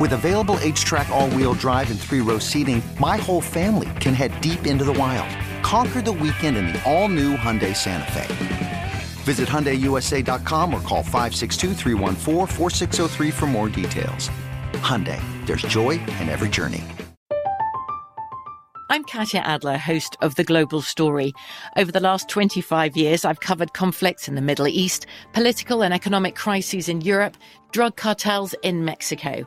With available HTRAC, all wheel drive, and three row seating, my whole family can head deep into the wild. Conquer the weekend in the all new Hyundai Santa Fe. Visit HyundaiUSA.com or call 562 for more details. Hyundai, there's joy in every journey. I'm Katya Adler, host of The Global Story. Over the last 25 years, I've covered conflicts in the Middle East, political and economic crises in Europe, drug cartels in Mexico.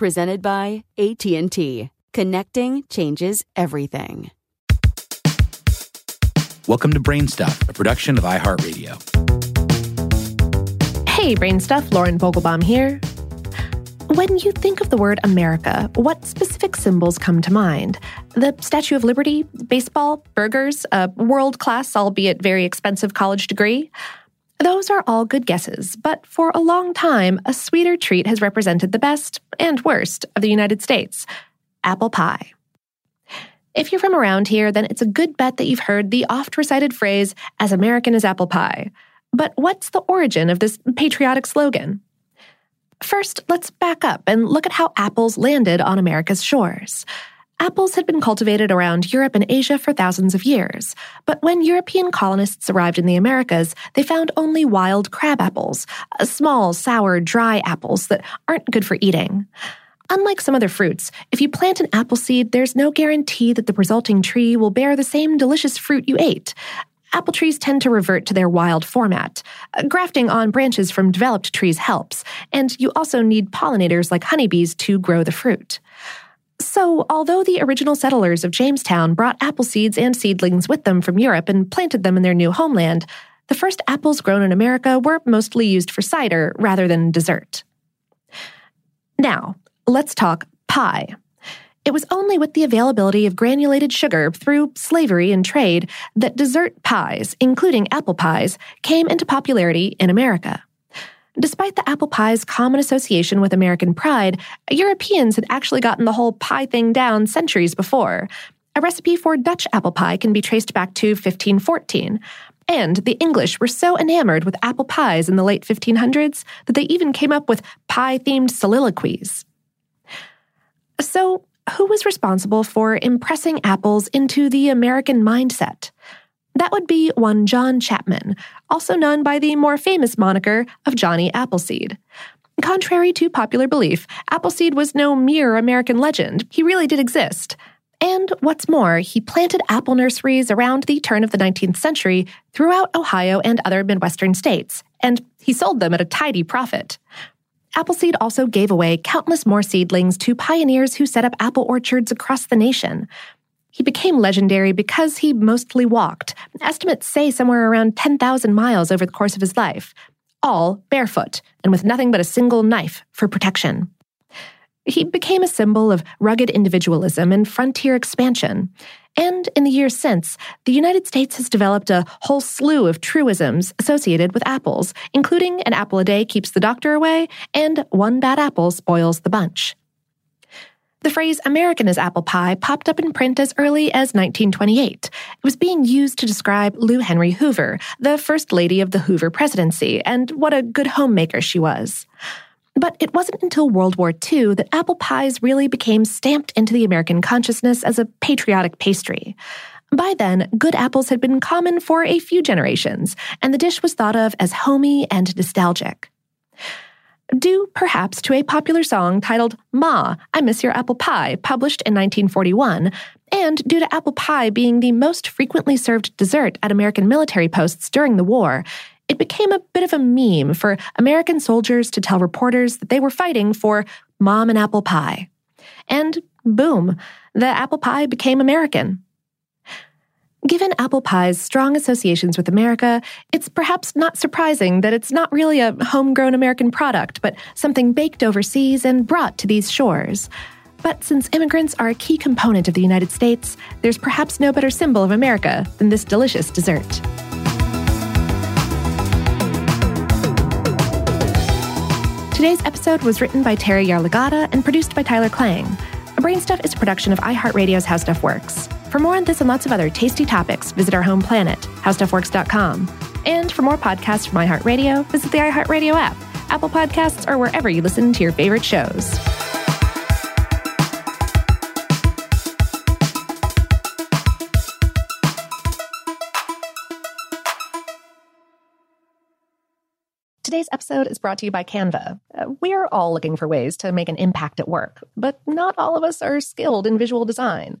presented by AT&T. Connecting changes everything. Welcome to Brainstuff, a production of iHeartRadio. Hey, Brainstuff, Lauren Vogelbaum here. When you think of the word America, what specific symbols come to mind? The Statue of Liberty, baseball, burgers, a world class, albeit very expensive college degree? Those are all good guesses, but for a long time, a sweeter treat has represented the best and worst of the United States apple pie. If you're from around here, then it's a good bet that you've heard the oft recited phrase, as American as apple pie. But what's the origin of this patriotic slogan? First, let's back up and look at how apples landed on America's shores. Apples had been cultivated around Europe and Asia for thousands of years, but when European colonists arrived in the Americas, they found only wild crab apples, uh, small, sour, dry apples that aren't good for eating. Unlike some other fruits, if you plant an apple seed, there's no guarantee that the resulting tree will bear the same delicious fruit you ate. Apple trees tend to revert to their wild format. Uh, grafting on branches from developed trees helps, and you also need pollinators like honeybees to grow the fruit. So, although the original settlers of Jamestown brought apple seeds and seedlings with them from Europe and planted them in their new homeland, the first apples grown in America were mostly used for cider rather than dessert. Now, let's talk pie. It was only with the availability of granulated sugar through slavery and trade that dessert pies, including apple pies, came into popularity in America. Despite the apple pie's common association with American pride, Europeans had actually gotten the whole pie thing down centuries before. A recipe for Dutch apple pie can be traced back to 1514. And the English were so enamored with apple pies in the late 1500s that they even came up with pie themed soliloquies. So, who was responsible for impressing apples into the American mindset? That would be one John Chapman, also known by the more famous moniker of Johnny Appleseed. Contrary to popular belief, Appleseed was no mere American legend. He really did exist. And what's more, he planted apple nurseries around the turn of the 19th century throughout Ohio and other Midwestern states, and he sold them at a tidy profit. Appleseed also gave away countless more seedlings to pioneers who set up apple orchards across the nation. He became legendary because he mostly walked. Estimates say somewhere around 10,000 miles over the course of his life, all barefoot and with nothing but a single knife for protection. He became a symbol of rugged individualism and frontier expansion. And in the years since, the United States has developed a whole slew of truisms associated with apples, including an apple a day keeps the doctor away and one bad apple spoils the bunch. The phrase American as apple pie popped up in print as early as 1928. It was being used to describe Lou Henry Hoover, the first lady of the Hoover presidency, and what a good homemaker she was. But it wasn't until World War II that apple pies really became stamped into the American consciousness as a patriotic pastry. By then, good apples had been common for a few generations, and the dish was thought of as homey and nostalgic. Due perhaps to a popular song titled Ma, I Miss Your Apple Pie, published in 1941, and due to apple pie being the most frequently served dessert at American military posts during the war, it became a bit of a meme for American soldiers to tell reporters that they were fighting for mom and apple pie. And boom, the apple pie became American. Given apple pie's strong associations with America, it's perhaps not surprising that it's not really a homegrown American product, but something baked overseas and brought to these shores. But since immigrants are a key component of the United States, there's perhaps no better symbol of America than this delicious dessert. Today's episode was written by Terry Yarlagadda and produced by Tyler Klang. Brainstuff is a production of iHeartRadio's How Stuff Works. For more on this and lots of other tasty topics, visit our home planet, howstuffworks.com. And for more podcasts from iHeartRadio, visit the iHeartRadio app, Apple Podcasts, or wherever you listen to your favorite shows. Today's episode is brought to you by Canva. Uh, we're all looking for ways to make an impact at work, but not all of us are skilled in visual design.